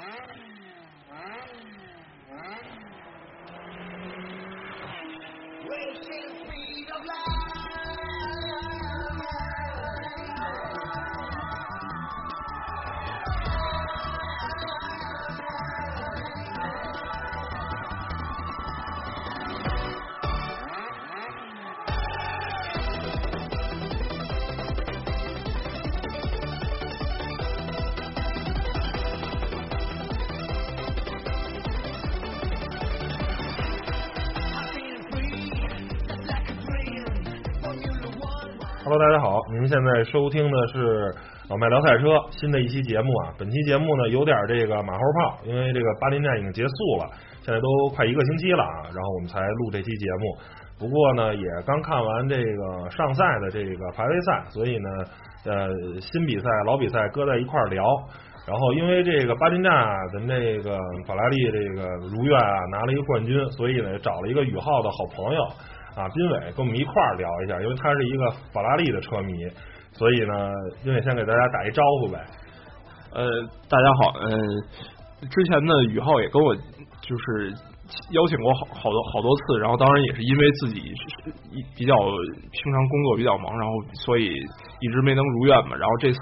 Amen. 现在收听的是老麦聊赛车新的一期节目啊。本期节目呢有点这个马后炮，因为这个巴林站已经结束了，现在都快一个星期了啊，然后我们才录这期节目。不过呢，也刚看完这个上赛的这个排位赛，所以呢，呃，新比赛、老比赛搁在一块儿聊。然后因为这个巴林站啊，咱这个法拉利这个如愿啊拿了一个冠军，所以呢找了一个宇浩的好朋友。啊，斌伟跟我们一块儿聊一下，因为他是一个法拉利的车迷，所以呢，斌伟先给大家打一招呼呗。呃，大家好，嗯，之前的，宇浩也跟我就是邀请过好好多好多次，然后当然也是因为自己比较平常工作比较忙，然后所以一直没能如愿嘛。然后这次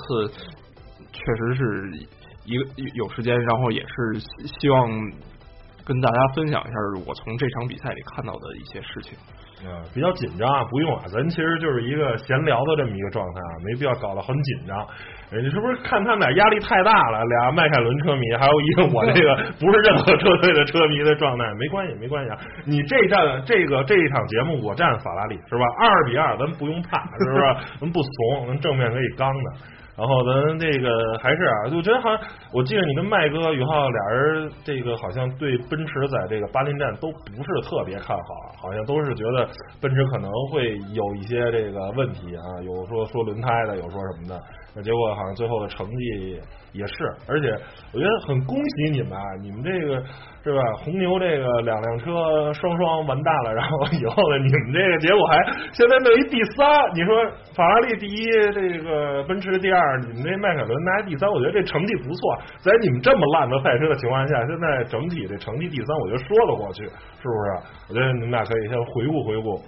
确实是一个有时间，然后也是希望跟大家分享一下我从这场比赛里看到的一些事情。啊，比较紧张啊，不用啊，咱其实就是一个闲聊的这么一个状态啊，没必要搞得很紧张。你是不是看他们俩压力太大了？俩迈凯伦车迷，还有一个我这个不是任何车队的车迷的状态，没关系，没关系啊。你这站这个这一场节目，我站法拉利是吧？二比二，咱不用怕，是不是？咱不怂，咱正面可以刚的。然后咱这个还是啊，就觉得好像我记得你跟麦哥宇浩俩人这个好像对奔驰在这个巴林站都不是特别看好，好像都是觉得奔驰可能会有一些这个问题啊，有说说轮胎的，有说什么的。那结果好像最后的成绩也是，而且我觉得很恭喜你们啊，你们这个是吧？红牛这个两辆车双双完蛋了，然后以后呢，你们这个结果还现在弄一第三，你说法拉利第一，这个奔驰第二，你们这迈凯伦拿第三，我觉得这成绩不错。在你们这么烂的赛车的情况下，现在整体这成绩第三，我觉得说得过去，是不是？我觉得你们俩可以先回顾回顾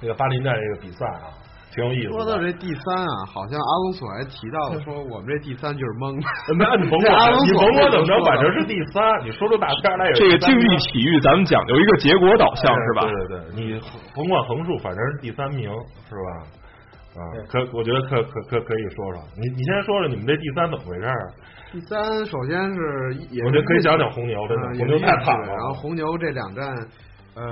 这个巴林站这个比赛啊。挺有意思。说到这第三啊，好像阿隆索还提到了 说，我们这第三就是蒙。那你甭管，你甭管怎么着，反正是第三。你说出大片来这个竞技体育，咱们讲究一个结果导向，是吧？对对对，你甭管横竖，反正是第三名，是吧？啊，可我觉得可可可可以说说。你你先说说你们这第三怎么回事？第三首先是，我觉得可以讲讲红牛，真的红牛太惨了。然后红牛这两站。呃，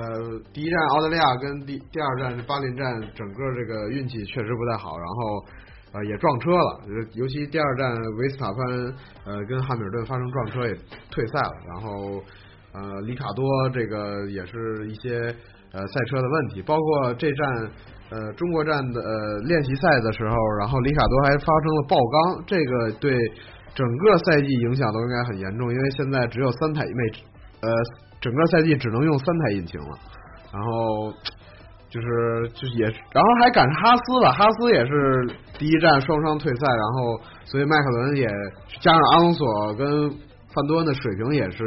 第一站澳大利亚跟第第二站巴林站，整个这个运气确实不太好，然后呃也撞车了，尤其第二站维斯塔潘呃跟汉密尔顿发生撞车也退赛了，然后呃里卡多这个也是一些呃赛车的问题，包括这站呃中国站的呃练习赛的时候，然后里卡多还发生了爆缸，这个对整个赛季影响都应该很严重，因为现在只有三台妹呃。整个赛季只能用三台引擎了，然后就是就是也，然后还赶上哈斯了，哈斯也是第一站双双退赛，然后所以迈凯伦也加上阿隆索跟范多恩的水平也是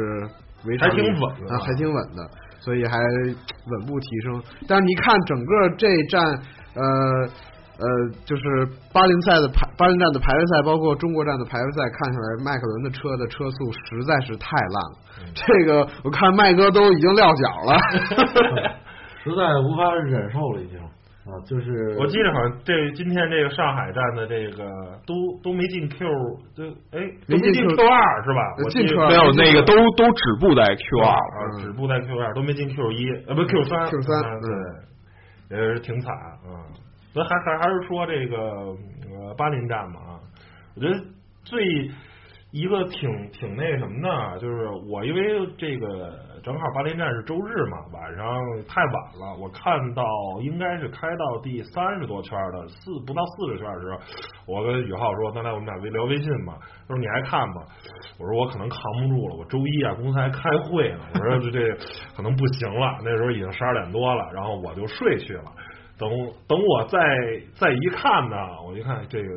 维持还挺稳的，还挺稳的，所以还稳步提升。但是你看整个这站呃。呃，就是巴林赛的排，巴林站的排位赛，包括中国站的排位赛，看下来，迈凯伦的车的车速实在是太烂了。这个我看麦哥都已经撂脚了，实在无法忍受了，已经啊，就是我记得好像这今天这个上海站的这个都都没进 Q，就哎没进 Q 二是吧？我进没有那个都都止步在 Q 二啊，止步在 Q 二，都没进 Q 一啊，不 Q 三 Q 三对，也是挺惨啊。咱还还还是说这个呃巴林站嘛啊，我觉得最一个挺挺那什么的，就是我因为这个正好巴林站是周日嘛，晚上太晚了，我看到应该是开到第三十多圈的四不到四十圈的时候，我跟宇浩说，咱俩我们俩微聊微信嘛，他说你还看吧，我说我可能扛不住了，我周一啊公司还开会呢，我说这这可能不行了，那时候已经十二点多了，然后我就睡去了。等等，我再再一看呢，我一看这个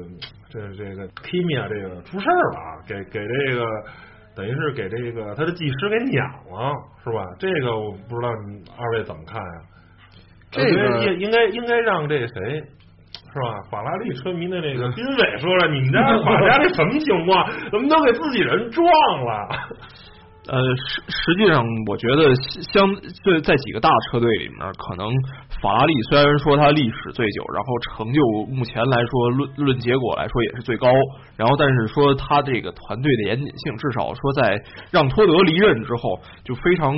这这个 Kimi 啊，这个出事儿了啊，给给这个等于是给这个他的技师给撵了，是吧？这个我不知道你二位怎么看呀？这个应应该应该让这谁。是吧？法拉利车迷的那个斌伟说了，你们家法家这什么情况？怎么都给自己人撞了？呃，实实际上，我觉得相对在几个大车队里面，可能法拉利虽然说它历史最久，然后成就目前来说论论结果来说也是最高，然后但是说它这个团队的严谨性，至少说在让托德离任之后，就非常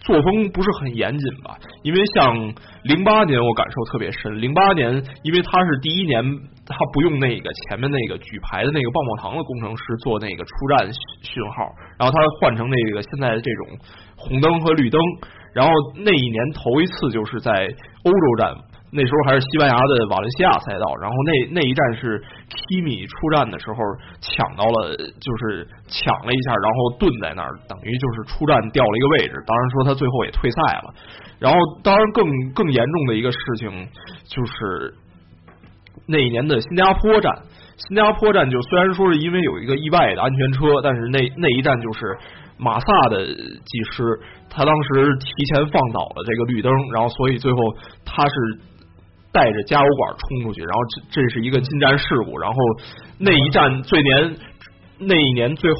作风不是很严谨吧。因为像零八年我感受特别深，零八年因为他是第一年。他不用那个前面那个举牌的那个棒棒糖的工程师做那个出站讯号，然后他换成那个现在的这种红灯和绿灯，然后那一年头一次就是在欧洲站，那时候还是西班牙的瓦伦西亚赛道，然后那那一站是 Kimi 出站的时候抢到了，就是抢了一下，然后顿在那儿，等于就是出站掉了一个位置。当然说他最后也退赛了，然后当然更更严重的一个事情就是。那一年的新加坡站，新加坡站就虽然说是因为有一个意外的安全车，但是那那一站就是马萨的技师，他当时提前放倒了这个绿灯，然后所以最后他是带着加油管冲出去，然后这这是一个进站事故，然后那一站最年那一年最后。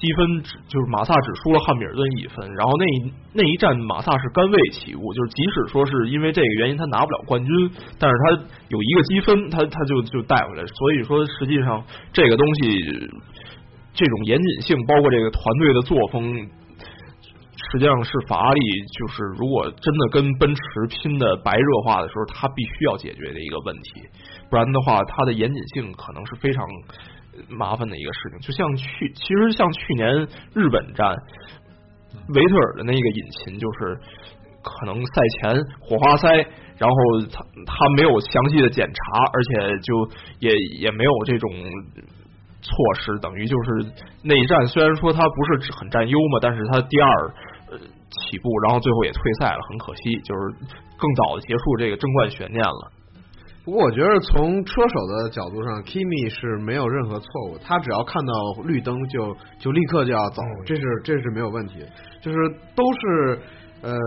积分只就是马萨只输了汉密尔顿一分，然后那那一站马萨是甘位起步，就是即使说是因为这个原因他拿不了冠军，但是他有一个积分，他他就就带回来。所以说实际上这个东西这种严谨性，包括这个团队的作风，实际上是法拉利就是如果真的跟奔驰拼的白热化的时候，他必须要解决的一个问题，不然的话，它的严谨性可能是非常。麻烦的一个事情，就像去，其实像去年日本站，维特尔的那个引擎，就是可能赛前火花塞，然后他他没有详细的检查，而且就也也没有这种措施，等于就是那一站虽然说他不是很占优嘛，但是他第二起步，然后最后也退赛了，很可惜，就是更早的结束这个争冠悬念了。不过我觉得从车手的角度上，Kimi 是没有任何错误，他只要看到绿灯就就立刻就要走，这是这是没有问题，就是都是呃，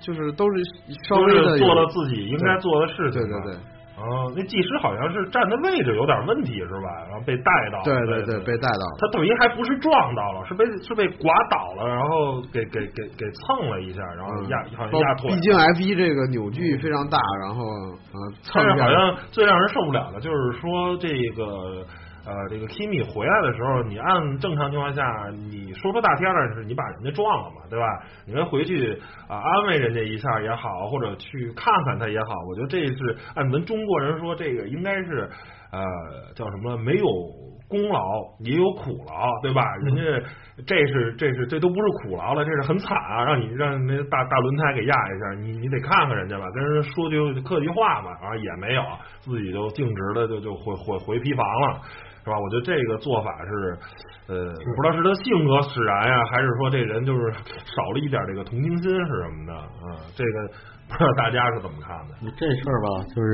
就是都是稍微的做了自己应该做的事情，对对对。哦，那技师好像是站的位置有点问题是吧？然后被带到，对对对，被带到。他等于还不是撞到了，是被是被刮倒了，然后给给给给蹭了一下，然后压好像压腿。毕竟 F 一这个扭矩非常大，然后呃蹭。好像最让人受不了的就是说这个。呃，这个 Kimi 回来的时候，你按正常情况下，你说说大天的是你把人家撞了嘛，对吧？你们回去啊安慰人家一下也好，或者去看看他也好，我觉得这是按咱中国人说，这个应该是呃叫什么？没有功劳也有苦劳，对吧？人家这是这是这都不是苦劳了，这是很惨啊！让你让那大大轮胎给压一下，你你得看看人家吧，跟人说句客气话嘛，然后也没有，自己就径直的就就回回回皮房了。是吧？我觉得这个做法是，呃，不知道是他性格使然呀，还是说这人就是少了一点这个同情心是什么的啊？这个 不知道大家是怎么看的？这事儿吧，就是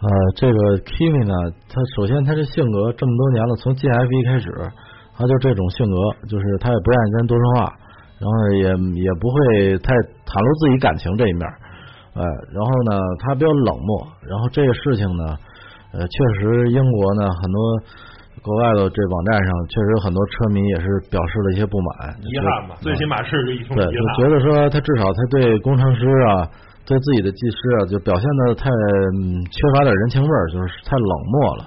呃，这个 Kimi 呢，他首先他这性格这么多年了，从进 F 一开始，他就这种性格，就是他也不愿意跟人多说话，然后也也不会太袒露自己感情这一面，呃，然后呢，他比较冷漠，然后这个事情呢，呃，确实英国呢很多。国外的这网站上确实有很多车迷也是表示了一些不满，遗憾吧，最起码是一种对，就觉得说他至少他对工程师啊，对自己的技师啊，就表现的太缺乏点人情味儿，就是太冷漠了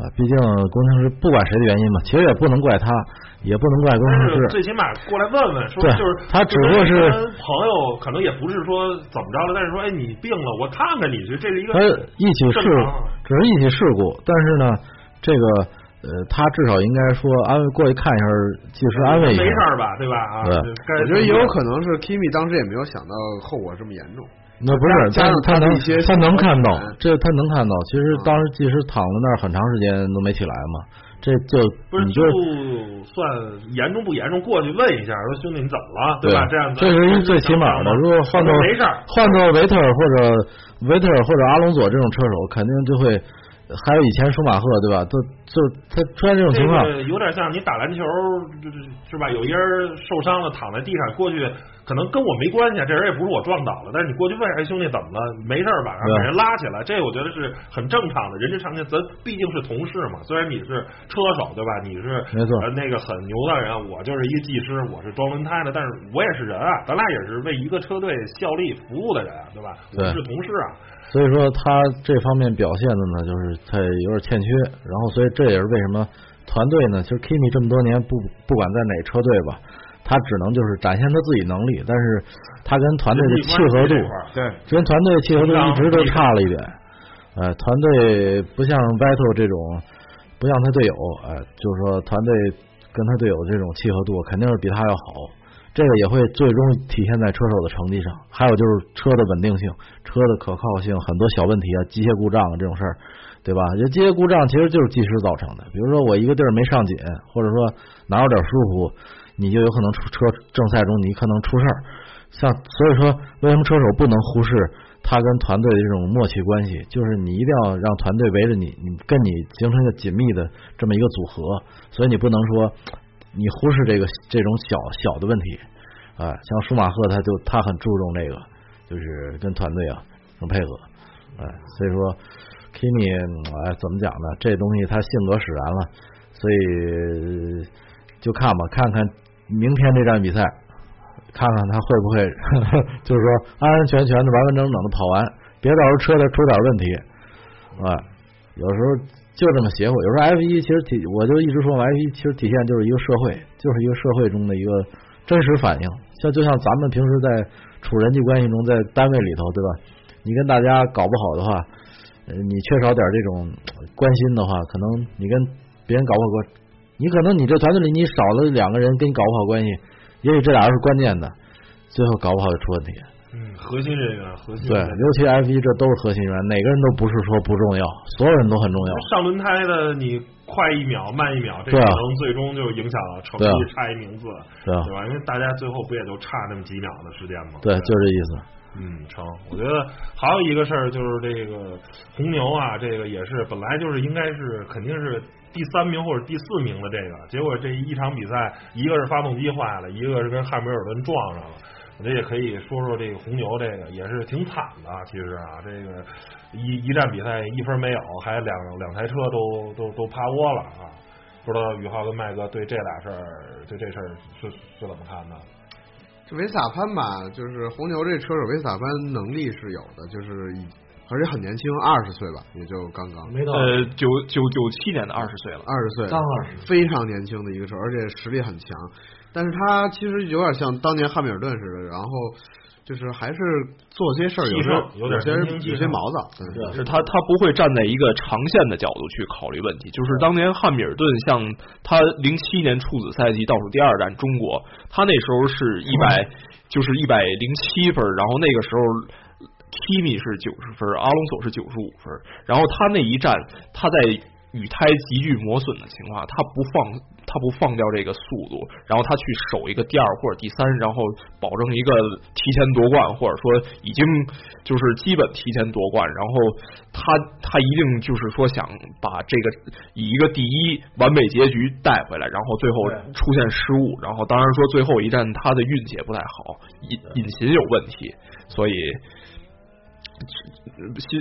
啊。毕竟工程师不管谁的原因嘛，其实也不能怪他，也不能怪工程师。最起码过来问问，说就是他只不过是朋友，可能也不是说怎么着了，但是说哎你病了，我看看你去，这是一个他一起事，只是一起事故，但是呢，这个。呃，他至少应该说安慰过去看一下，及时安慰一下，没事吧，对吧？啊，我觉得也有可能是 Kimi 当时也没有想到后果这么严重。那不是，加上他能他能看到，这他能看到。其实当时即使躺在那儿很长时间都没起来嘛，这就不是就算严重不严重？过去问一下，说兄弟你怎么了，对吧？这样这是一最起码的。如果换做没事，换做维特尔或者维特尔或者阿隆索这种车手，肯定就会。还有以前舒马赫对吧？都就他出现这种情况，有点像你打篮球，就是是吧？有一人受伤了，躺在地上，过去可能跟我没关系，这人也不是我撞倒了，但是你过去问，哎，兄弟怎么了？没事吧？然后把人拉起来，这我觉得是很正常的，人之常情。咱毕竟是同事嘛，虽然你是车手，对吧？你是没错，那个很牛的人，我就是一个技师，我是装轮胎的，但是我也是人啊，咱俩也是为一个车队效力服务的人，对吧？我们是同事啊。所以说他这方面表现的呢，就是他有点欠缺。然后，所以这也是为什么团队呢？其实 Kimi 这么多年不不管在哪车队吧，他只能就是展现他自己能力，但是他跟团队的契合度，对，跟团队契合度一直都差了一点。呃，团队不像 Vettel 这种，不像他队友，呃，就是说团队跟他队友这种契合度肯定是比他要好。这个也会最终体现在车手的成绩上，还有就是车的稳定性、车的可靠性，很多小问题啊，机械故障啊这种事儿，对吧？这机械故障其实就是技师造成的。比如说我一个地儿没上紧，或者说哪有点疏忽，你就有可能出车正赛中你可能出事儿。像所以说，为什么车手不能忽视他跟团队的这种默契关系？就是你一定要让团队围着你，你跟你形成一个紧密的这么一个组合。所以你不能说。你忽视这个这种小小的问题啊，像舒马赫他就他很注重这个，就是跟团队啊能配合，哎，所以说 Kimi 哎怎么讲呢？这东西他性格使然了，所以就看吧，看看明天这站比赛，看看他会不会 就是说安安全全的、完完整整的跑完，别到时候车再出点问题啊，有时候。就这么邪乎，有时候 F 一其实体，我就一直说 F 一其实体现就是一个社会，就是一个社会中的一个真实反应。像就像咱们平时在处人际关系中，在单位里头，对吧？你跟大家搞不好的话，你缺少点这种关心的话，可能你跟别人搞不好关，你可能你这团队里你少了两个人跟你搞不好关系，也许这俩人是关键的，最后搞不好就出问题。核心人员，核心对，尤其 F 一这都是核心人员，哪个人都不是说不重要，所有人都很重要。上轮胎的你快一秒慢一秒，这可能最终就影响了成绩差一名次，对吧？因为大家最后不也就差那么几秒的时间吗？对，就这意思。嗯，成。我觉得还有一个事儿就是这个红牛啊，这个也是本来就是应该是肯定是第三名或者第四名的这个，结果这一场比赛，一个是发动机坏了，一个是跟汉密尔顿撞上了。我这也可以说说这个红牛，这个也是挺惨的。其实啊，这个一一站比赛一分没有，还两两台车都都都趴窝了啊！不知道宇浩跟麦哥对这俩事儿，对这事儿是是怎么看的？这维斯塔潘吧，就是红牛这车手维斯塔潘能力是有的，就是而且很年轻，二十岁吧，也就刚刚没到呃九九九七年的二十岁了，二十岁刚二十，非常年轻的一个车，而且实力很强。但是他其实有点像当年汉密尔顿似的，然后就是还是做些事儿有些有点有些毛躁，是他他不会站在一个长线的角度去考虑问题。就是当年汉密尔顿像他零七年处子赛季倒数第二站中国，他那时候是一百就是一百零七分，然后那个时候 Kimi 是九十分，阿隆索是九十五分，然后他那一站他在。雨胎急剧磨损的情况，他不放，他不放掉这个速度，然后他去守一个第二或者第三，然后保证一个提前夺冠，或者说已经就是基本提前夺冠，然后他他一定就是说想把这个以一个第一完美结局带回来，然后最后出现失误，然后当然说最后一站他的运气也不太好，引引擎有问题，所以。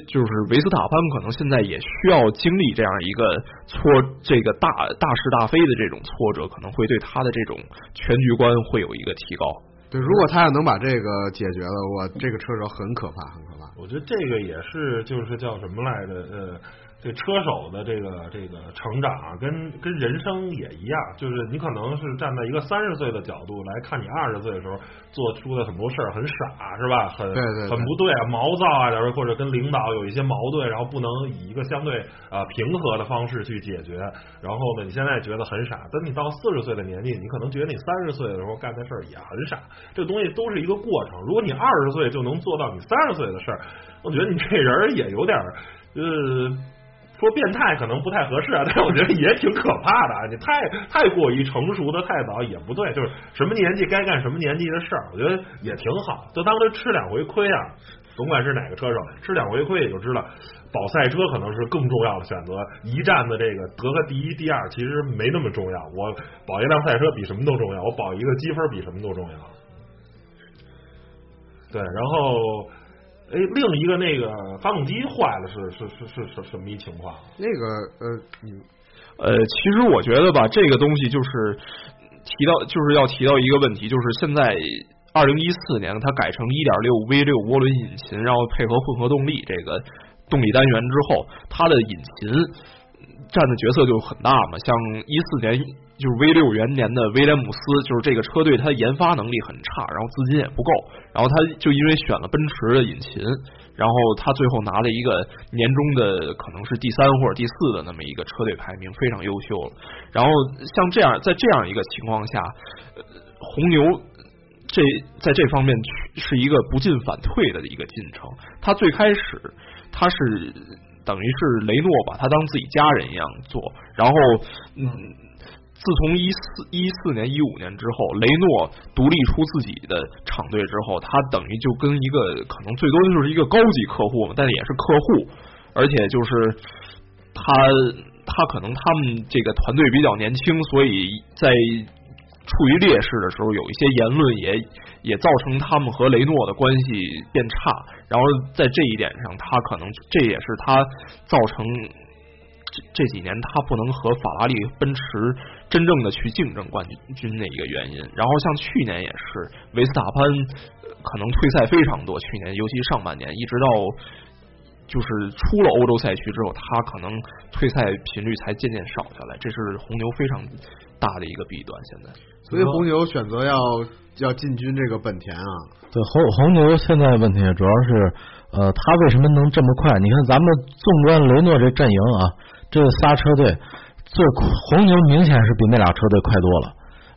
就是维斯塔潘可能现在也需要经历这样一个挫，这个大大是大非的这种挫折，可能会对他的这种全局观会有一个提高。对，如果他要能把这个解决了，我这个车手很可怕，很可怕。我觉得这个也是，就是叫什么来着？呃。这车手的这个这个成长啊，跟跟人生也一样，就是你可能是站在一个三十岁的角度来看你二十岁的时候做出的很多事儿很傻是吧？很很不对啊，毛躁啊，或者跟领导有一些矛盾，然后不能以一个相对啊平和的方式去解决。然后呢，你现在觉得很傻，等你到四十岁的年纪，你可能觉得你三十岁的时候干的事儿也很傻。这东西都是一个过程。如果你二十岁就能做到你三十岁的事儿，我觉得你这人也有点呃。说变态可能不太合适啊，但是我觉得也挺可怕的啊！你太太过于成熟的太早也不对，就是什么年纪该干什么年纪的事儿，我觉得也挺好。就当他吃两回亏啊，甭管是哪个车手，吃两回亏也就知道，保赛车可能是更重要的选择。一战的这个得个第一、第二其实没那么重要，我保一辆赛车比什么都重要，我保一个积分比什么都重要。对，然后。哎，另一个那个发动机坏了，是是是是是什么一情况？那个呃，你呃，其实我觉得吧，这个东西就是提到，就是要提到一个问题，就是现在二零一四年它改成一点六 V 六涡轮引擎，然后配合混合动力这个动力单元之后，它的引擎占的角色就很大嘛。像一四年。就是 V 六元年的威廉姆斯，就是这个车队，它研发能力很差，然后资金也不够，然后他就因为选了奔驰的引擎，然后他最后拿了一个年终的可能是第三或者第四的那么一个车队排名，非常优秀了。然后像这样，在这样一个情况下，红牛这在这方面是一个不进反退的一个进程。他最开始他是等于是雷诺把他当自己家人一样做，然后嗯。自从一四一四年一五年之后，雷诺独立出自己的厂队之后，他等于就跟一个可能最多就是一个高级客户嘛，但也是客户，而且就是他他可能他们这个团队比较年轻，所以在处于劣势的时候，有一些言论也也造成他们和雷诺的关系变差，然后在这一点上，他可能这也是他造成。这几年他不能和法拉利、奔驰真正的去竞争冠军的一个原因。然后像去年也是，维斯塔潘可能退赛非常多。去年尤其上半年，一直到就是出了欧洲赛区之后，他可能退赛频率才渐渐少下来。这是红牛非常大的一个弊端。现在，所以红牛选择要要进军这个本田啊。对红红牛现在问题主要是呃，他为什么能这么快？你看咱们纵观雷诺这阵营啊。这仨车队，最红牛明显是比那俩车队快多了。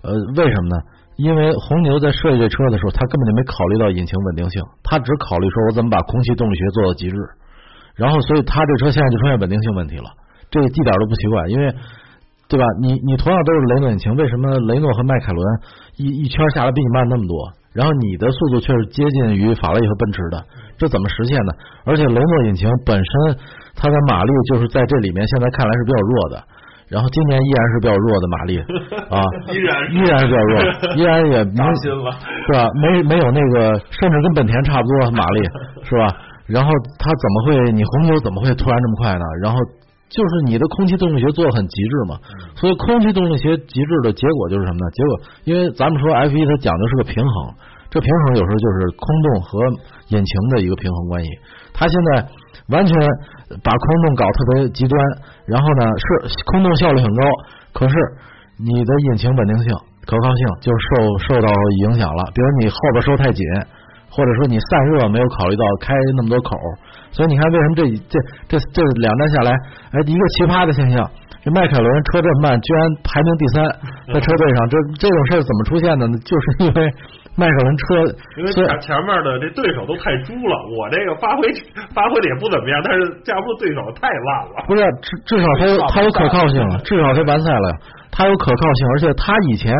呃，为什么呢？因为红牛在设计这车的时候，他根本就没考虑到引擎稳定性，他只考虑说我怎么把空气动力学做到极致。然后，所以他这车现在就出现稳定性问题了。这一点都不奇怪，因为对吧？你你同样都是雷诺引擎，为什么雷诺和迈凯伦一一圈下来比你慢那么多？然后你的速度却是接近于法拉利和奔驰的，这怎么实现呢？而且雷诺引擎本身。它的马力就是在这里面，现在看来是比较弱的。然后今年依然是比较弱的马力 啊，依然依然是比较弱，依然也没心了，是吧？没没有那个，甚至跟本田差不多马力，是吧？然后它怎么会？你红牛怎么会突然这么快呢？然后就是你的空气动力学做的很极致嘛，所以空气动力学极致的结果就是什么呢？结果因为咱们说 F 一它讲的是个平衡，这平衡有时候就是空洞和引擎的一个平衡关系，它现在。完全把空洞搞特别极端，然后呢是空洞效率很高，可是你的引擎稳定性、可靠性就受受到影响了。比如你后边收太紧，或者说你散热没有考虑到开那么多口，所以你看为什么这这这这两站下来，哎，一个奇葩的现象。这迈凯伦车这么慢，居然排名第三，在车队上，这这种事儿怎么出现的呢？就是因为迈凯伦车，因为前前面的这对手都太猪了，我这个发挥发挥的也不怎么样，但是架不住对手太烂了。不是，至至少他有他有可靠性了，至少他完赛了，他有可靠性，而且他以前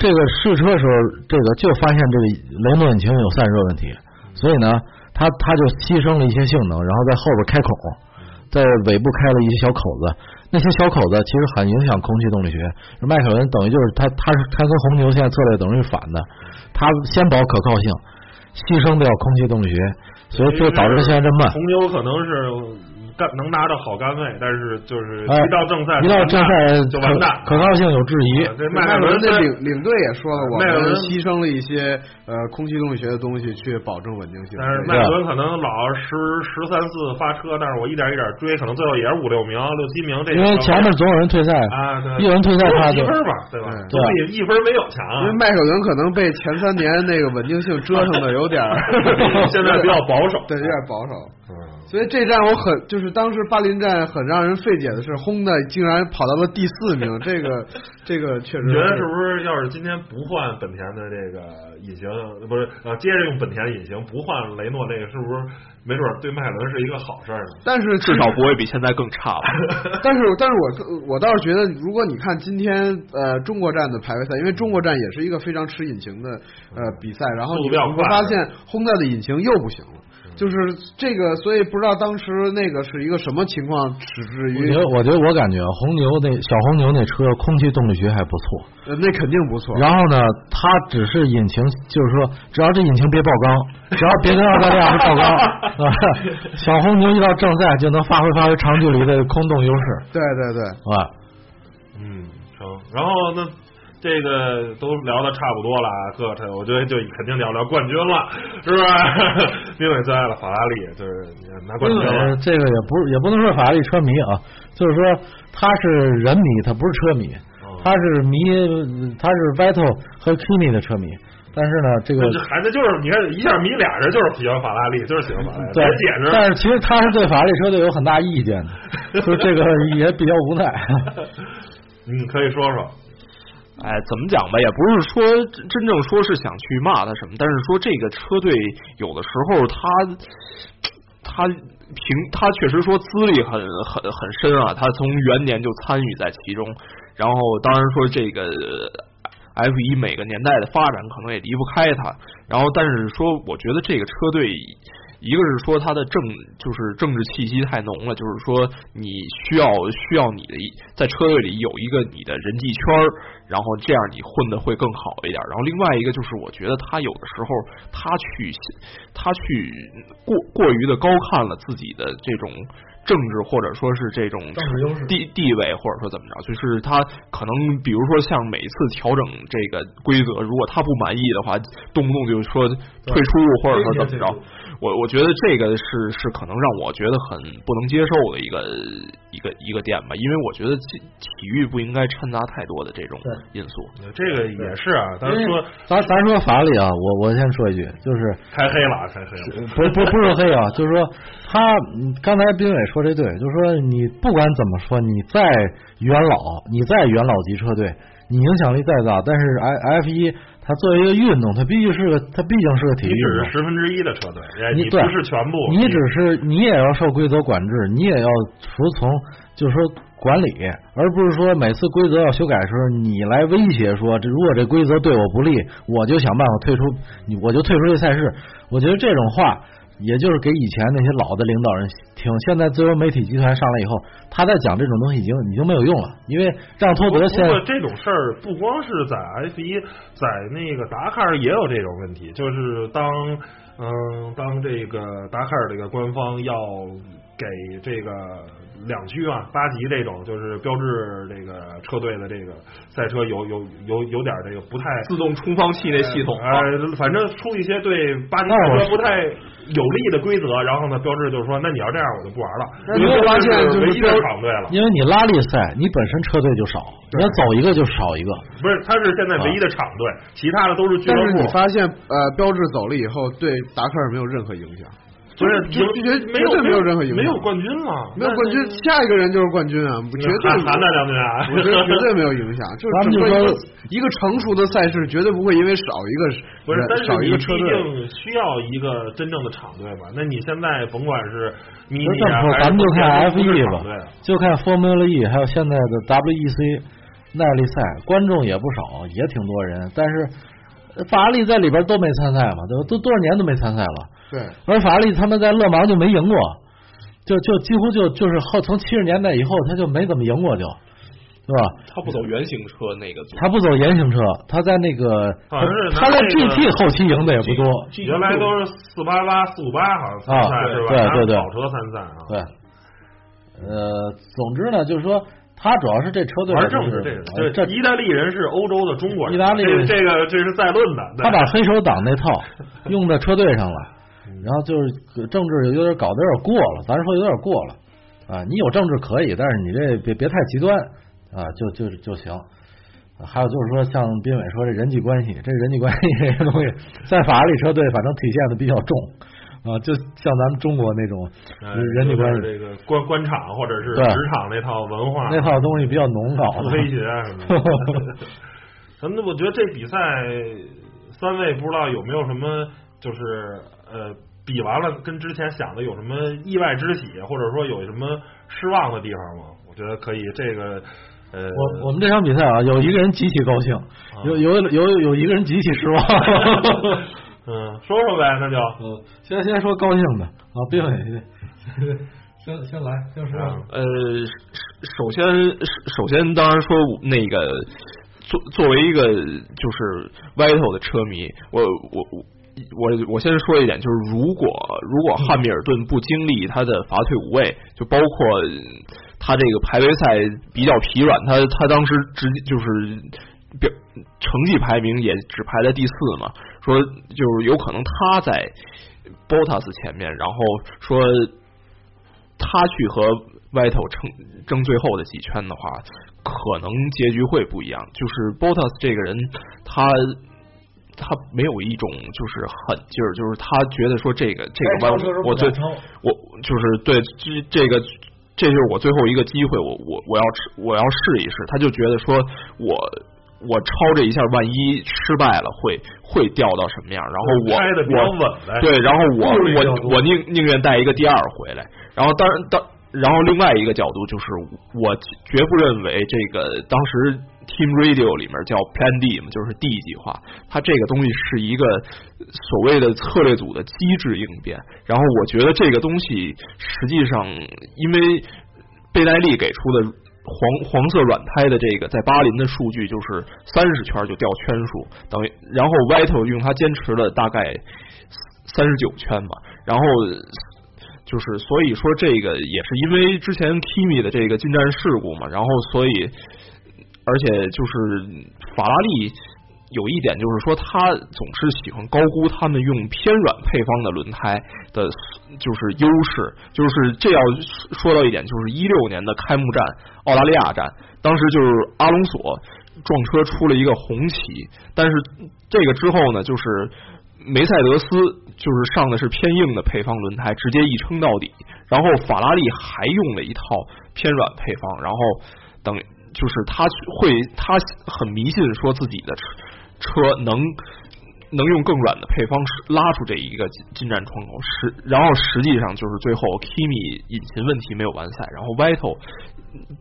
这个试车时候，这个就发现这个雷诺引擎有散热问题，所以呢，他他就牺牲了一些性能，然后在后边开孔，在尾部开了一些小口子。那些小口子其实很影响空气动力学。迈凯伦等于就是他，他是他跟红牛现在策略等于是反的，他先保可靠性，牺牲掉空气动力学，所以就导致现在这么慢。红牛可能是。干能拿到好杆位，但是就是一到正赛，一到正赛就完蛋，可靠性有质疑。这迈凯伦的领领队也说了，我们牺牲了一些呃空气动力学的东西去保证稳定性。但是迈凯伦可能老十十三四发车，但是我一点一点追，可能最后也是五六名、六七名。这因为前面总有人退赛啊，一人退赛他就一分吧，对吧？对，一分没有强。因为迈凯伦可能被前三年那个稳定性折腾的有点，现在比较保守，对，有点保守。所以这站我很就是当时巴林站很让人费解的是，轰的竟然跑到了第四名，这个这个确实。觉得是不是要是今天不换本田的这个引擎，不是呃接着用本田引擎不换雷诺这个，是不是没准对迈凯伦是一个好事儿？但是至少不会比现在更差了。但是但是我我倒是觉得，如果你看今天呃中国站的排位赛，因为中国站也是一个非常吃引擎的呃比赛，然后你会发现轰的的引擎又不行了。就是这个，所以不知道当时那个是一个什么情况，使至于我觉得，我觉得我感觉红牛那小红牛那车空气动力学还不错。呃那肯定不错。然后呢，它只是引擎，就是说，只要这引擎别爆缸，只要别跟澳大利亚是爆缸啊，小红牛一到正赛就能发挥发挥长距离的空洞优势对对对，啊。嗯，成。然后那这个都聊的差不多了，各位，我觉得就肯定聊聊冠军了，是不是？因为最爱的法拉利就是拿冠军这个也不是也不能说法拉利车迷啊，就是说他是人迷，他不是车迷，哦他是迷，他是 Vital 和 Kimi 的车迷。但是呢，这个这孩子就是你看一下迷俩人就是喜欢法拉利，就是喜欢法拉利，对别解释。但是其实他是对法拉利车队有很大意见的，就是这个也比较无奈。嗯，可以说说。哎，怎么讲吧，也不是说真正说是想去骂他什么，但是说这个车队有的时候他他凭他确实说资历很很很深啊，他从元年就参与在其中，然后当然说这个 F 一每个年代的发展可能也离不开他，然后但是说我觉得这个车队。一个是说他的政就是政治气息太浓了，就是说你需要需要你的在车队里有一个你的人际圈儿，然后这样你混的会更好一点。然后另外一个就是我觉得他有的时候他去他去过过于的高看了自己的这种。政治或者说是这种地地位，或者说怎么着，就是他可能比如说像每次调整这个规则，如果他不满意的话，动不动就说退出或者说怎么着，我我觉得这个是是可能让我觉得很不能接受的一个一个一个点吧，因为我觉得体体育不应该掺杂太多的这种因素。这个也是啊，咱说咱咱说法理啊，我我先说一句，就是开黑了，开黑了。不不不是黑啊，就是说他嗯刚才斌伟说这对，就是说你不管怎么说，你在元老，你在元老级车队，你影响力再大，但是 F F 一它作为一个运动，他必须是个，他毕竟是个体你只是育。十分之一的车队，哎你不是全部，你只是你也要受规则管制，你也要服从，就是说管理，而不是说每次规则要修改的时候，你来威胁说，这如果这规则对我不利，我就想办法退出，你我就退出这赛事。我觉得这种话，也就是给以前那些老的领导人听。现在自由媒体集团上来以后，他在讲这种东西已经已经没有用了，因为让托德现在这种事儿不光是在 F 一，在那个达喀尔也有这种问题，就是当嗯当这个达喀尔这个官方要给这个两驱啊八级这种就是标志这个车队的这个赛车有有有有点这个不太自动冲锋器那系统啊，呃，反正出一些对八级赛车不太有利的规则，然后呢，标志就是说，那你要这样，我就不玩了。你会发现就是唯一的标厂队了，因为你拉力赛，你本身车队就少，你要走一个就少一个。不是，他是现在唯一的厂队，其他的都是俱乐部但是你。发现呃，标志走了以后，对达喀尔没有任何影响，不是就绝没有绝对没有任何影响没有冠军了，没有冠军，下一个人就是冠军啊，绝对韩韩大将军啊，我觉得绝对没有影响，就是咱们说一个成熟的赛事，绝对不会因为少一个不是，但是少一你毕个车队。竟需要一个真正的厂队吧？那你现在甭管是迷你这么说，咱们就看 F 田 E 都是厂队吧，就看 Formula E，还有现在的 WEC 耐力赛，观众也不少，也挺多人。但是呃法拉利在里边都没参赛嘛，对吧？都多少年都没参赛了。对，而法拉利他们在勒芒就没赢过，就就几乎就就是后从七十年代以后他就没怎么赢过就，是吧？他不走原型车那个组他不走原型车，他在那个好像是他在 GT 后期赢的也不多。原来都是四八八、四五八，好像参赛啊是吧？对对跑车参赛啊。对，呃，总之呢，就是说他主要是这车队是政治这个，呃这这意大利人是欧洲的中国人，意大利人这这个这是在论的。他把黑手党那套用在车队上了，嗯然后就是政治有点搞得有点过了，咱说有点过了啊。你有政治可以，但是你这别别太极端啊，就就就行。啊还有就是说，像斌伟说这人际关系，这人际关系这些东西，在法拉利车队反正体现的比较重啊，就像咱们中国那种呃人际关系就是这个官官场或者是对职场那套文化，那套东西比较浓搞的。威胁啊什么的。咱们我觉得这比赛三位不知道有没有什么就是呃比完了跟之前想的有什么意外之喜，或者说有什么失望的地方吗？我觉得可以这个呃，我我们这场比赛啊，有一个人极其高兴，有有有有一个人极其失望。嗯，说说呗，那就 嗯，先先说高兴的啊，宾伟，先先来，先说。呃，首先首先当然说那个作作为一个就是 Vital 的车迷，我我我我。我先说一点，就是如果如果汉密尔顿不经历他的罚退五位，就包括他这个排位赛比较疲软，他他当时直接就是表成绩排名也只排在第四嘛，说就是有可能他在 Bottas 前面，然后说他去和 Vital 争争最后的几圈的话，可能结局会不一样。就是 Bottas 这个人，他。他没有一种就是狠劲儿，就是他觉得说这个这个弯我最我就是对这这个这就是我最后一个机会，我我我要我要试一试。他就觉得说我我抄这一下，万一失败了会会掉到什么样？然后我我对，然后我我我宁宁愿带一个第二回来。然后当然当然后另外一个角度就是我绝不认为这个当时。Team Radio 里面叫 Plan D 嘛，就是 D 计划。它这个东西是一个所谓的策略组的机制应变。然后我觉得这个东西实际上，因为贝奈利给出的黄黄色软胎的这个在巴林的数据就是三十圈就掉圈数，等于然后 Vital 用它坚持了大概三十九圈嘛，然后就是所以说这个也是因为之前 Kimi 的这个进站事故嘛，然后所以。而且就是法拉利有一点，就是说他总是喜欢高估他们用偏软配方的轮胎的，就是优势。就是这要说到一点，就是一六年的开幕战澳大利亚站，当时就是阿隆索撞车出了一个红旗，但是这个之后呢，就是梅赛德斯就是上的是偏硬的配方轮胎，直接一撑到底，然后法拉利还用了一套偏软配方，然后等。就是他会，他很迷信，说自己的车车能能用更软的配方拉出这一个进站窗口。实，然后实际上就是最后 Kimi 引擎问题没有完赛，然后 Vital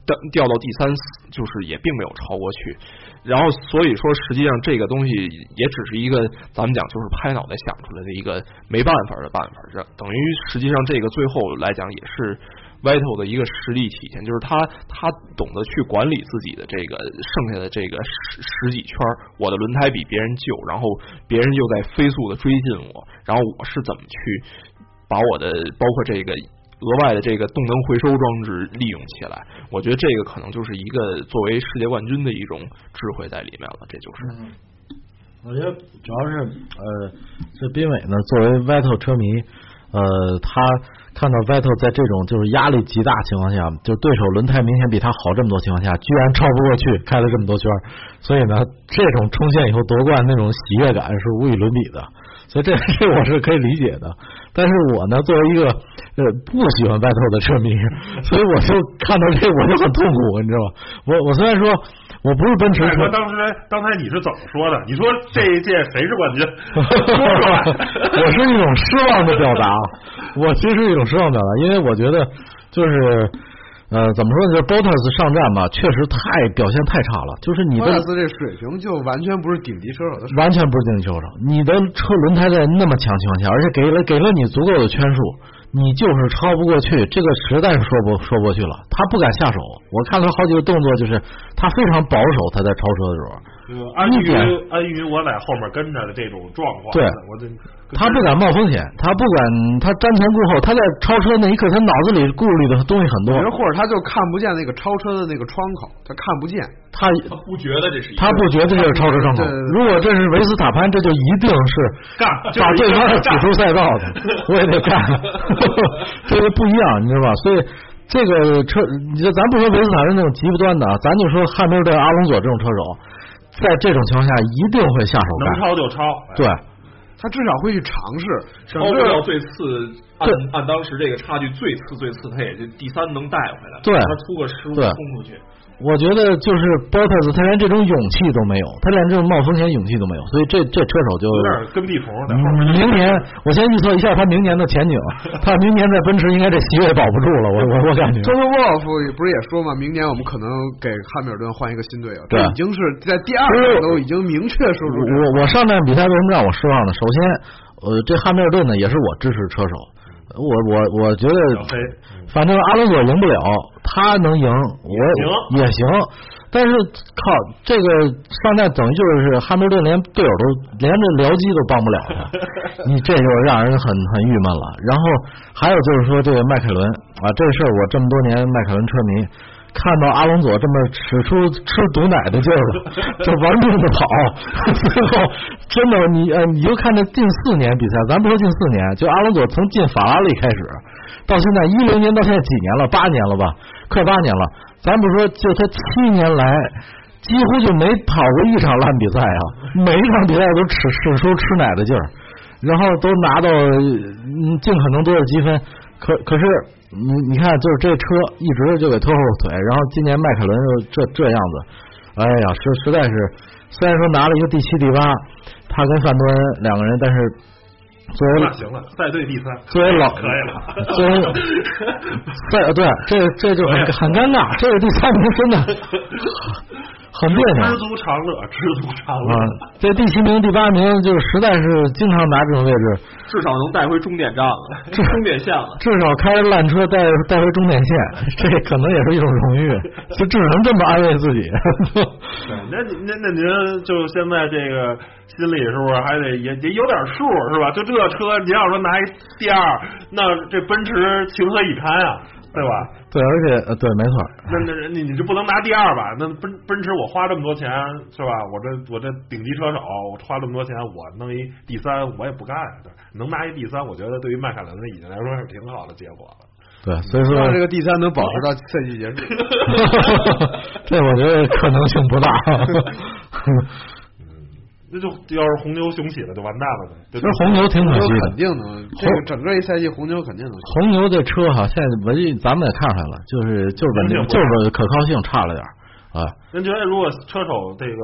掉掉到第三，就是也并没有超过去。然后所以说，实际上这个东西也只是一个咱们讲就是拍脑袋想出来的一个没办法的办法，这等于实际上这个最后来讲也是。Vital 的一个实力体现，就是他他懂得去管理自己的这个剩下的这个十十几圈，我的轮胎比别人旧，然后别人又在飞速的追近我，然后我是怎么去把我的包括这个额外的这个动能回收装置利用起来？我觉得这个可能就是一个作为世界冠军的一种智慧在里面了。这就是，我觉得主要是呃，这宾伟呢，作为 Vital 车迷，呃，他。看到 Vital 在这种就是压力极大情况下，就对手轮胎明显比他好这么多情况下，居然超不过去，开了这么多圈，所以呢，这种冲线以后夺冠那种喜悦感是无与伦比的，所以这这我是可以理解的。但是我呢，作为一个呃不喜欢 Vital 的车迷，所以我就看到这我就很痛苦，你知道吗？我我虽然说。我不是奔驰车。当时刚才你是怎么说的？你说这一届谁是冠军？我是一种失望的表达，我其实是一种失望表达，因为我觉得就是呃，怎么说呢？就是 Bottas 上战吧，确实太表现太差了。就是你的 Bottas 这水平就完全不是顶级车手的，完全不是顶级车手。你的车轮胎在那么强情况下，而且给了给了你足够的圈数。你就是超不过去，这个实在是说不说不过去了。他不敢下手，我看他好几个动作，就是他非常保守。他在超车的时候。安于安于我在后面跟着的这种状况，对，我这他不敢冒风险，他不敢他瞻前顾后，他在超车那一刻，他脑子里顾虑的东西很多，或者他就看不见那个超车的那个窗口，他看不见，他不觉得这是，他不觉得这是超车窗口。如果这是维斯塔潘，这就一定是干把对方挤出赛道的，我也得干，这个不一样，你知道吧？所以这个车，你说咱不说维斯塔潘那种极端的，咱就说汉密尔顿、阿隆索这种车手。在这种情况下，一定会下手干，能抄就抄。对，他至少会去尝试。超不了最次，按按当时这个差距最次最次，他也就第三能带回来。对，他出个失误冲出去。我觉得就是 Bottas，他连这种勇气都没有，他连这种冒风险勇气都没有，所以这这车手就有点跟屁虫。明年，我先预测一下他明年的前景，他明年在奔驰应该这席位保不住了，我我我感觉。托特沃尔夫不是也说嘛，明年我们可能给汉密尔顿换一个新队友，这对已经是在第二站都已经明确说出这个我我上站比赛为什么让我失望呢？首先，呃，这汉密尔顿呢也是我支持车手，我我我觉得，反正阿隆索赢不了，他能赢，我也行。但是靠这个上架等于就是汉密尔顿连队友都连这僚机都帮不了他，你这就让人很很郁闷了。然后还有就是说这个迈凯伦啊，这事儿我这么多年迈凯伦车迷。看到阿隆索这么使出吃毒奶的劲儿了，就玩命的跑，最后真的你呃，你就看这近四年比赛，咱不说近四年，就阿隆索从进法拉利开始，到现在一零年到现在几年了？八年了吧？快八年了。咱不说，就他七年来几乎就没跑过一场烂比赛啊，每一场比赛都使使出吃奶的劲儿，然后都拿到嗯尽可能多的积分。可可是你你看，就是这车一直就给拖后腿，然后今年迈凯伦就这这样子，哎呀，实实在是，虽然说拿了一个第七、第八，他跟范多恩两个人，但是作为那行了，赛队第三，作为老可以了。作为对对，这这就很很尴尬，这个第三名 真的 很别扭知足常乐，知足常乐。啊。这第七名、第八名，就是实在是经常拿这种位置，至少能带回终点站了，终点线了。至少开着烂车带带回终点线，这可能也是一种荣誉，就只能这么安慰自己。对，那你那那您就现在这个心里是不是还得也也有点数是吧？就这车，你要说拿一第二，那这奔驰情何以堪啊，对吧？对，而且呃，对，没错，那那你你就不能拿第二吧？那奔奔驰我花这么多钱是吧？我这我这顶级车手，我花这么多钱，我弄一第三我也不干。对，能拿一第三，我觉得对于迈凯伦的已经来说是挺好的结果了。对，所以说这个第三能保持到赛季结束。这我觉得可能性不大。那就要是红牛雄起了，就完蛋了呗。其实红牛挺可惜的肯，定能，这个整个一赛季红牛肯定能。红牛这车哈，现在唯一咱们也看出来了，就是就是稳定，就是可靠性差了点啊。您觉得如果车手这个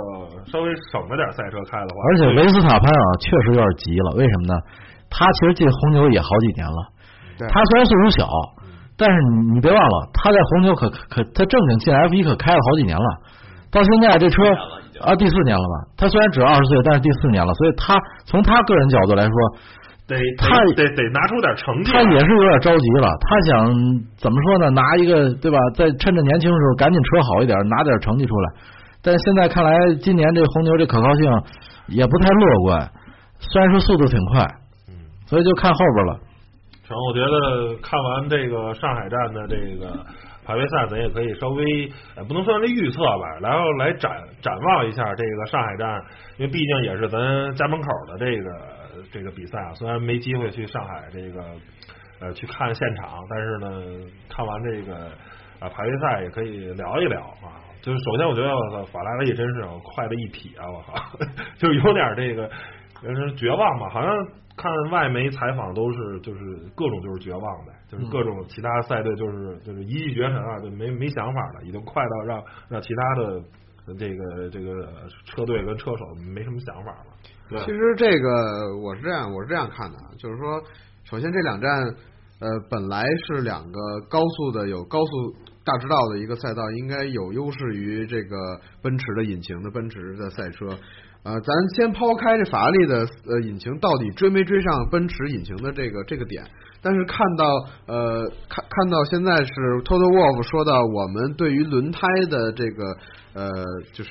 稍微省着点赛车开的话，而且维斯塔潘啊，确实有点急了。为什么呢？他其实进红牛也好几年了，对他虽然岁数小，但是你你别忘了，他在红牛可可他正经进 F 一可开了好几年了。到现在这车啊第四年了吧？他虽然只有二十岁，但是第四年了，所以他从他个人角度来说，得他得得得拿出点成绩。他也是有点着急了。他想怎么说呢？拿一个对吧？在趁着年轻的时候，赶紧车好一点，拿点成绩出来。但是现在看来，今年这红牛这可靠性也不太乐观。虽然说速度挺快，嗯，所以就看后边了。成，我觉得看完这个上海站的这个排位赛，咱也可以稍微呃不能算是预测吧，然后来展展望一下这个上海站，因为毕竟也是咱家门口的这个这个比赛啊。虽然没机会去上海这个呃去看现场，但是呢，看完这个啊排位赛也可以聊一聊啊。就是首先，我觉得法拉利真是快的一匹啊！我靠，就是有点这个。就是绝望吧，好像看外媒采访都是就是各种就是绝望呗，就是各种其他赛队就是就是一骑绝尘啊，就没没想法了，已经快到让让其他的这个这个车队跟车手没什么想法了。对，其实这个我是这样，我是这样看的，啊就是说，首先这两站呃本来是两个高速的有高速大直道的一个赛道，应该有优势于这个奔驰的引擎的奔驰的赛车。呃，咱先抛开这法拉利的呃引擎到底追没追上奔驰引擎的这个这个点，但是看到呃看看到现在是 Toto Wolf 说到我们对于轮胎的这个呃就是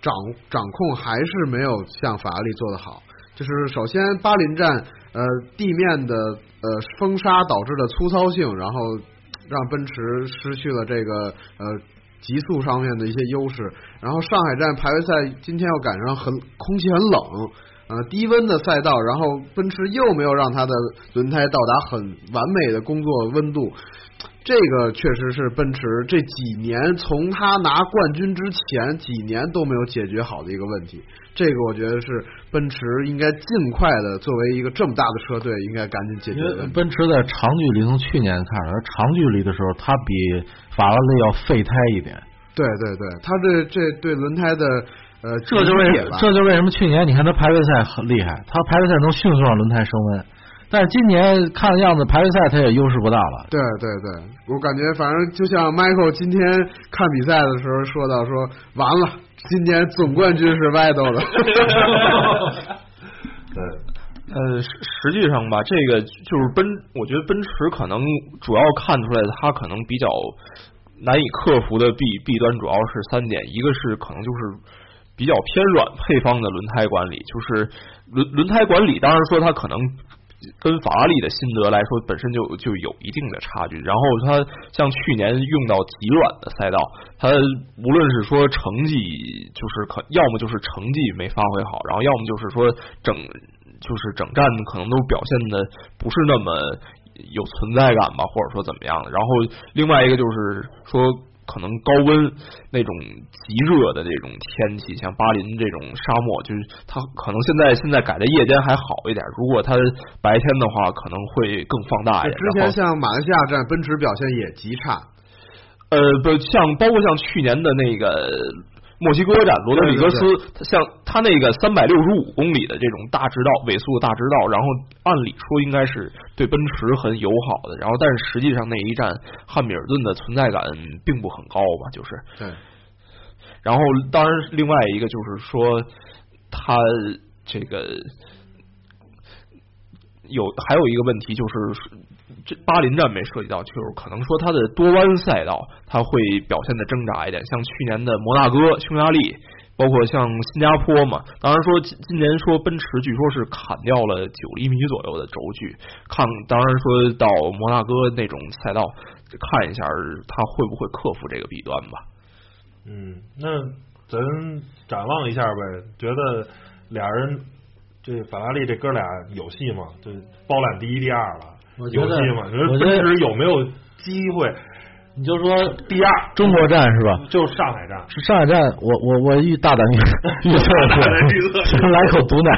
掌掌控还是没有像法拉利做得好。就是首先巴林站呃地面的呃风沙导致的粗糙性，然后让奔驰失去了这个呃。极速上面的一些优势，然后上海站排位赛今天又赶上很空气很冷，呃低温的赛道，然后奔驰又没有让它的轮胎到达很完美的工作温度，这个确实是奔驰这几年从他拿冠军之前几年都没有解决好的一个问题。这个我觉得是奔驰应该尽快的作为一个这么大的车队，应该赶紧解决奔驰在长距离从去年看来，长距离的时候它比法拉利要费胎一点。对对对，它这这对轮胎的呃，这就为这就为什么去年你看他排位赛很厉害，他排位赛能迅速让轮胎升温，但是今年看样子排位赛他也优势不大了。对对对，我感觉反正就像 Michael 今天看比赛的时候说到说，完了，今年总冠军是 v i t a 的。对，呃，实实际上吧，这个就是奔，我觉得奔驰可能主要看出来，它可能比较难以克服的弊弊端主要是三点，一个是可能就是比较偏软配方的轮胎管理，就是轮轮胎管理，当然说它可能。跟法拉利的心得来说，本身就就有一定的差距。然后它像去年用到极软的赛道，它无论是说成绩，就是可要么就是成绩没发挥好，然后要么就是说整就是整站可能都表现的不是那么有存在感吧，或者说怎么样的。然后另外一个就是说。可能高温那种极热的这种天气，像巴林这种沙漠，就是它可能现在现在改的夜间还好一点。如果它白天的话，可能会更放大一点。之前像马来西亚站，奔驰表现也极差。呃，不像包括像去年的那个。墨西哥站，罗德里格斯，他像他那个三百六十五公里的这种大直道，尾速大直道，然后按理说应该是对奔驰很友好的，然后但是实际上那一站汉密尔顿的存在感并不很高吧，就是。对。然后当然另外一个就是说他这个。有还有一个问题就是，这巴林站没涉及到，就是可能说它的多弯赛道，它会表现的挣扎一点。像去年的摩纳哥、匈牙利，包括像新加坡嘛。当然说今今年说奔驰据说是砍掉了九厘米左右的轴距，看当然说到摩纳哥那种赛道，看一下他会不会克服这个弊端吧。嗯，那咱展望一下呗，觉得俩人。这法拉利这哥俩有戏吗？就包揽第一、第二了，有戏吗？你说奔驰有没有机会？你就说第二中国站是吧？就上海站。是上海站，我我我预大胆预预测是 来口毒奶。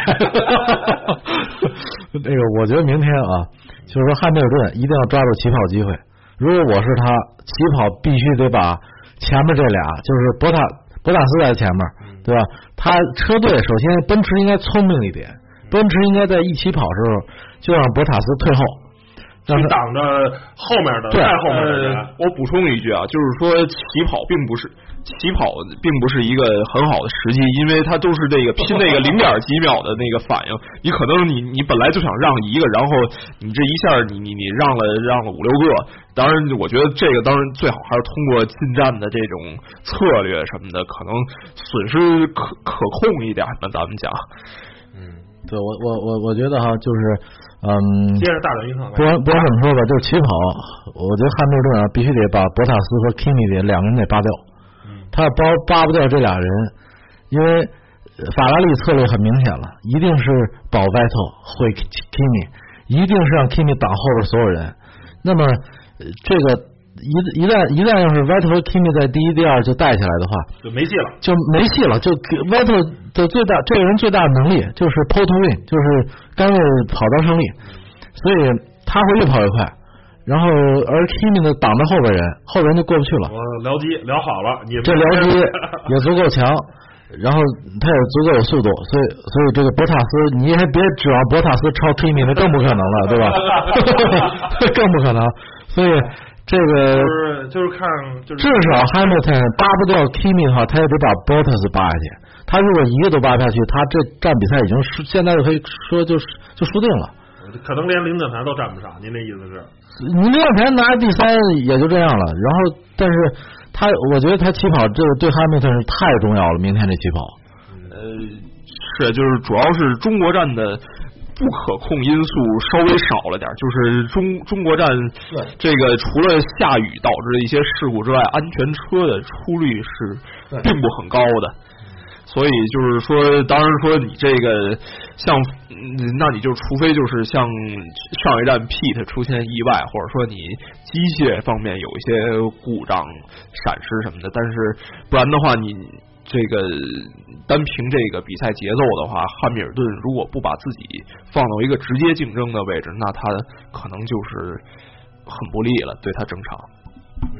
那个，我觉得明天啊，就是说汉密尔顿一定要抓住起跑机会。如果我是他，起跑必须得把前面这俩，就是博塔博塔斯在前面。对吧？他车队首先，奔驰应该聪明一点，奔驰应该在一起跑时候就让博塔斯退后。去挡着后面的，再后面的人。我补充一句啊，就是说起跑并不是起跑，并不是一个很好的时机，因为它都是这个拼那个零点几秒的那个反应。你可能你你本来就想让一个，然后你这一下你你你让了让了五六个。当然，我觉得这个当然最好还是通过近战的这种策略什么的，可能损失可可控一点那。咱们讲，嗯，对我我我我觉得哈，就是。嗯，接着大转运不管不管怎么说吧，就是起跑，我觉得汉密尔顿啊，必须得把博塔斯和 Kimi 的两个人得扒掉。他要扒扒不掉这俩人，因为法拉利策略很明显了，一定是保 Vettel 会 Kimi，一定是让 Kimi 挡后边所有人。那么这个。一一旦一旦要是 Vettel 和 Kimi 在第一、第二就带起来的话，就没戏了，就没戏了。就 Vettel 的最大这个人最大的能力就是 p o to win，就是甘为跑道胜利，所以他会越跑越快。然后而 Kimi 呢挡着后边人，后边人就过不去了。我僚机聊好了，你这僚机 也足够强，然后他也足够有速度，所以所以这个博塔斯你还别指望博塔斯超 Kimi，那更不可能了，对吧？更不可能，所以。这个就是就是看，就是至少 Hamilton 扒不掉 Kimi 哈，他也得把 Bottas 扒下去。他如果一个都扒不下去，他这站比赛已经输，现在就可以说就是就输定了。可能连领奖台都站不上，您那意思是？你领奖台拿第三也就这样了。然后，但是他我觉得他起跑这个对 Hamilton 是太重要了。明天这起跑，呃，是就是主要是中国站的。不可控因素稍微少了点，就是中中国站这个除了下雨导致的一些事故之外，安全车的出率是并不很高的。所以就是说，当然说你这个像，那你就除非就是像上一站 Pete 出现意外，或者说你机械方面有一些故障、闪失什么的，但是不然的话你。这个单凭这个比赛节奏的话，汉密尔顿如果不把自己放到一个直接竞争的位置，那他可能就是很不利了，对他整场。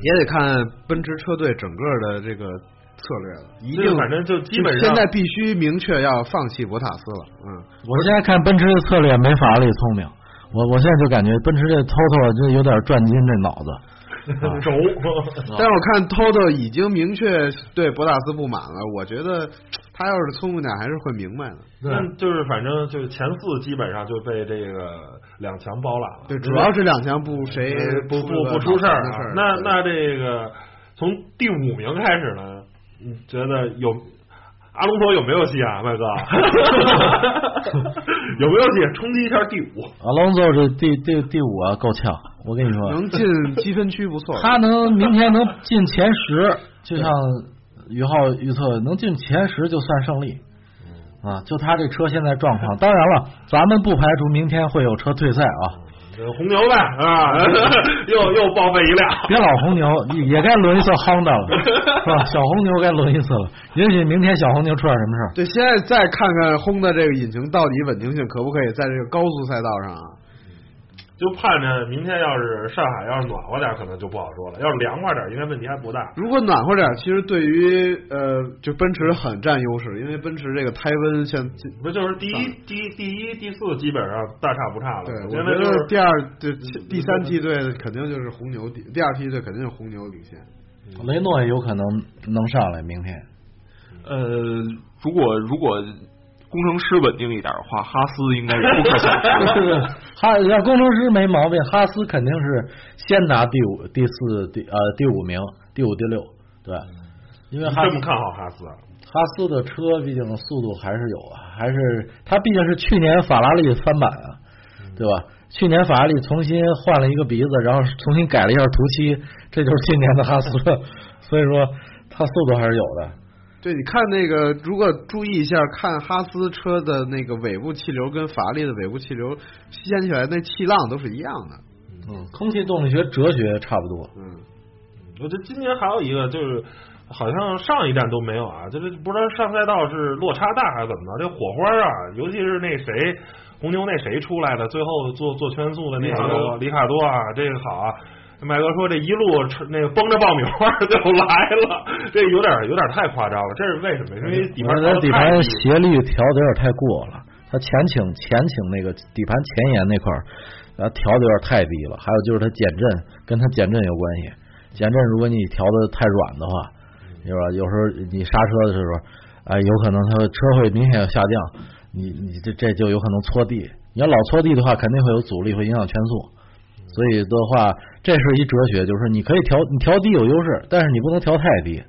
也得看奔驰车队整个的这个策略了，一定反正就基本上现在必须明确要放弃博塔斯了。嗯，我现在看奔驰的策略没法拉利聪明，我我现在就感觉奔驰这 Toto 就有点转筋这脑子。轴，但是我看 Toto 已经明确对博塔斯不满了，我觉得他要是聪明点，还是会明白的。那就是反正就是前四基本上就被这个两强包揽了。对，主要是两强不谁不不不出事儿啊。那那这个从第五名开始呢，你觉得有？阿隆索有没有戏啊，麦哥？有没有戏？冲击一下第五。阿隆索这第第第五啊，够呛。我跟你说，能进积分区不错。他能明天能进前十，就像宇浩预测，能进前十就算胜利。啊，就他这车现在状况，当然了，咱们不排除明天会有车退赛啊。红牛呗啊，又又报废一辆。别老红牛，也该轮一次 Honda 了，是吧？小红牛该轮一次了。也许明天小红牛出点什么事儿。对，现在再看看 Honda 这个引擎到底稳定性可不可以在这个高速赛道上啊？就盼着明天要是上海要是暖和点，可能就不好说了。要是凉快点，应该问题还不大。如果暖和点，其实对于呃，就奔驰很占优势，因为奔驰这个胎温像不就是第一、第一、第一、第四基本上大差不差了。对，我觉得第二、第第三梯队肯定就是红牛，第第二梯队肯定是红牛领先。雷诺也有可能能上来明天。呃，如果如果。工程师稳定一点的话，哈斯应该是不可。哈，要工程师没毛病，哈斯肯定是先拿第五、第四、第呃第五名，第五、第六，对。因为这么看好哈斯？哈斯的车毕竟速度还是有啊，还是他毕竟是去年法拉利翻版啊，对吧？去年法拉利重新换了一个鼻子，然后重新改了一下涂漆，这就是今年的哈斯，所以说他速度还是有的。对，你看那个，如果注意一下，看哈斯车的那个尾部气流跟法拉利的尾部气流掀起来那气浪都是一样的。嗯，空气动力学哲学差不多。嗯，我觉得今年还有一个就是，好像上一站都没有啊，就是不知道上赛道是落差大还是怎么着，这火花啊，尤其是那谁红牛那谁出来的，最后做做圈速的那个里卡多啊，这个好啊。麦哥说：“这一路那个崩着爆米花就来了，这有点有点太夸张了。这是为什么？因为底盘底盘斜率调的有点太过了，它前倾前倾那个底盘前沿那块儿，呃，调的有点太低了。还有就是它减震，跟它减震有关系。减震如果你调的太软的话，是吧？有时候你刹车的时候，哎，有可能它车会明显要下降。你你这这就有可能搓地。你要老搓地的话，肯定会有阻力，会影响圈速。所以的话。”这是一哲学，就是你可以调，你调低有优势，但是你不能调太低，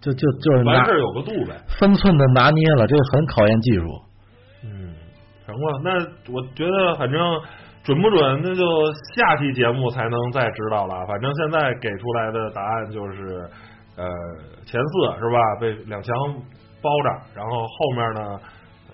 就就就是完事儿有个度呗，分寸的拿捏了，这个很考验技术。嗯，成了，那我觉得反正准不准，那就下期节目才能再知道了。反正现在给出来的答案就是呃前四是吧？被两强包着，然后后面呢，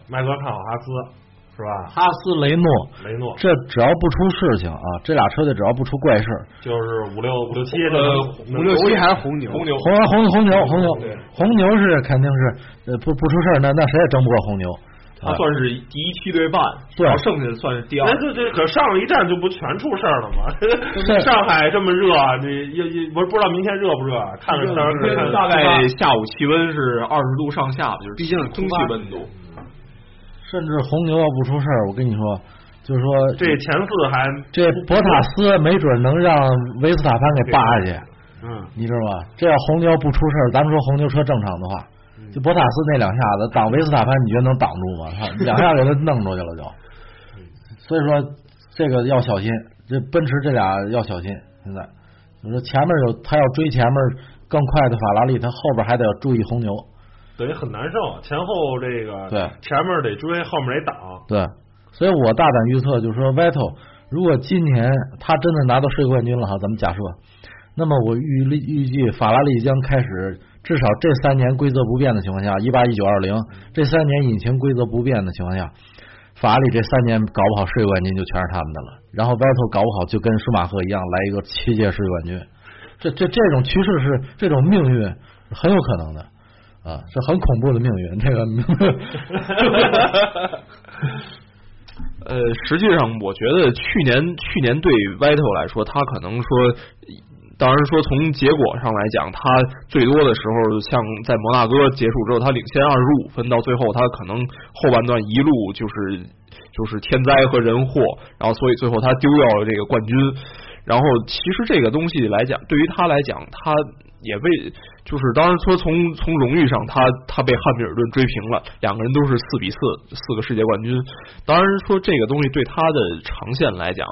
麦克看好哈斯。是吧？哈斯雷诺，雷诺，这只要不出事情啊，这俩车队只要不出怪事儿，就是五六五六七，呃，五六七还是红牛，红牛，红红红牛，红牛，红牛是肯定是呃不不出事儿，那那谁也争不过红牛。他算是第一梯队半，对，剩下的算是第二。那这这可上了一站就不全出事儿了吗？上海这么热，这也也不不知道明天热不热？看看大概下午气温是二十度上下吧，就是毕竟空气温度。甚至红牛要不出事儿，我跟你说，就是说这前四还这博塔斯没准能让维斯塔潘给扒下去，嗯，你知道吗？这要红牛不出事儿，咱们说红牛车正常的话，就博塔斯那两下子挡维斯塔潘，你觉得能挡住吗？他 两下给他弄出去了就。所以说这个要小心，这奔驰这俩要小心。现在你说前面有他要追前面更快的法拉利，他后边还得要注意红牛。等于很难受，前后这个对前面得追，后面得挡。对，所以我大胆预测，就是说，Vettel 如果今年他真的拿到世界冠军了哈，咱们假设，那么我预预计法拉利将开始至少这三年规则不变的情况下，一八一九二零这三年引擎规则不变的情况下，法拉利这三年搞不好世界冠军就全是他们的了。然后 Vettel 搞不好就跟舒马赫一样来一个七届世界冠军，这这这种趋势是这种命运很有可能的。啊，是很恐怖的命运。这个，呃，实际上，我觉得去年去年对 Vital 来说，他可能说当然说从结果上来讲，他最多的时候像在摩纳哥结束之后，他领先二十五分，到最后他可能后半段一路就是就是天灾和人祸，然后所以最后他丢掉了这个冠军。然后其实这个东西来讲，对于他来讲，他也为就是当然说从从荣誉上，他他被汉密尔顿追平了，两个人都是四比四四个世界冠军。当然说这个东西对他的长线来讲，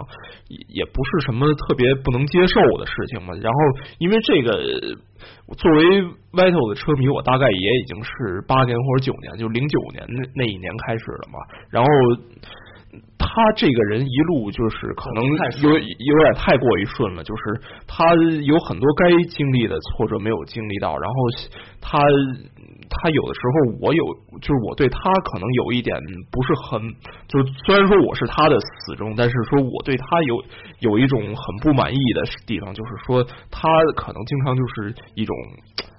也也不是什么特别不能接受的事情嘛。然后因为这个作为 Vital 的车迷，我大概也已经是八年或者九年，就零九年那那一年开始了嘛。然后。他这个人一路就是可能有有点太过于顺了，就是他有很多该经历的挫折没有经历到，然后他他有的时候我有就是我对他可能有一点不是很，就虽然说我是他的死忠，但是说我对他有有一种很不满意的地方，就是说他可能经常就是一种。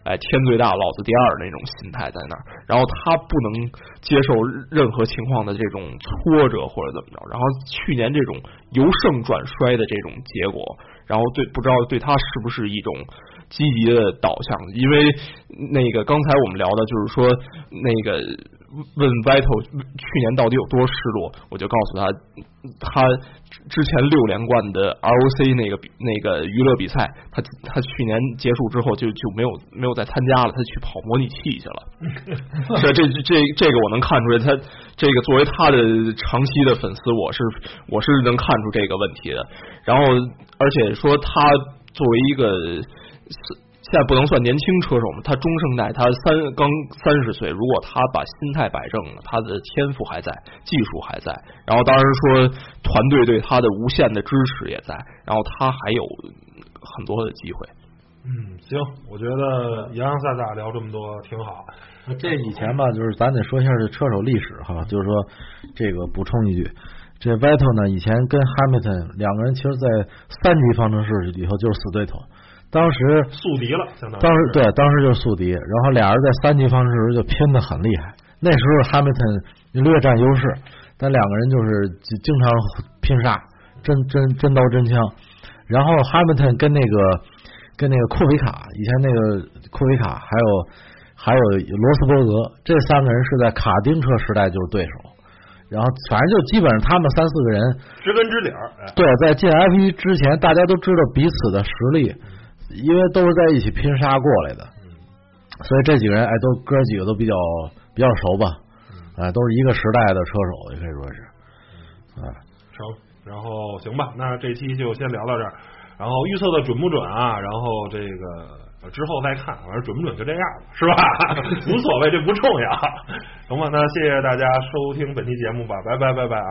哎，天最大，老子第二那种心态在那儿，然后他不能接受任何情况的这种挫折或者怎么着，然后去年这种由盛转衰的这种结果，然后对不知道对他是不是一种积极的导向？因为那个刚才我们聊的就是说那个。问 Vital 去年到底有多失落，我就告诉他，他之前六连冠的 ROC 那个那个娱乐比赛，他他去年结束之后就就没有没有再参加了，他去跑模拟器去了。这这这这个我能看出来，他这个作为他的长期的粉丝，我是我是能看出这个问题的。然后而且说他作为一个。现在不能算年轻车手嘛，他中生代，他三刚三十岁，如果他把心态摆正了，他的天赋还在，技术还在，然后当然说团队对他的无限的支持也在，然后他还有很多的机会。嗯，行，我觉得洋洋洒洒聊这么多挺好。这以前吧，就是咱得说一下这车手历史哈，就是说这个补充一句，这 Vettel 呢以前跟 Hamilton 两个人其实，在三级方程式里头就是死对头。当时宿敌了，相当于当时对，当时就是宿敌。然后俩人在三级方程式就拼的很厉害。那时候哈密顿略占优势，但两个人就是经常拼杀，真真真刀真枪。然后哈密顿跟那个跟那个库维卡，以前那个库维卡，还有还有罗斯伯格，这三个人是在卡丁车时代就是对手。然后反正就基本上他们三四个人知根知底儿。对，在进 F 一之前，大家都知道彼此的实力。因为都是在一起拼杀过来的，所以这几个人哎，都哥几个都比较比较熟吧，哎，都是一个时代的车手，也可以说是，啊，成，然后行吧，那这期就先聊到这儿，然后预测的准不准啊？然后这个之后再看，反正准不准就这样了，是吧？无所谓，这不重要，行吧？那谢谢大家收听本期节目吧，拜拜拜拜啊！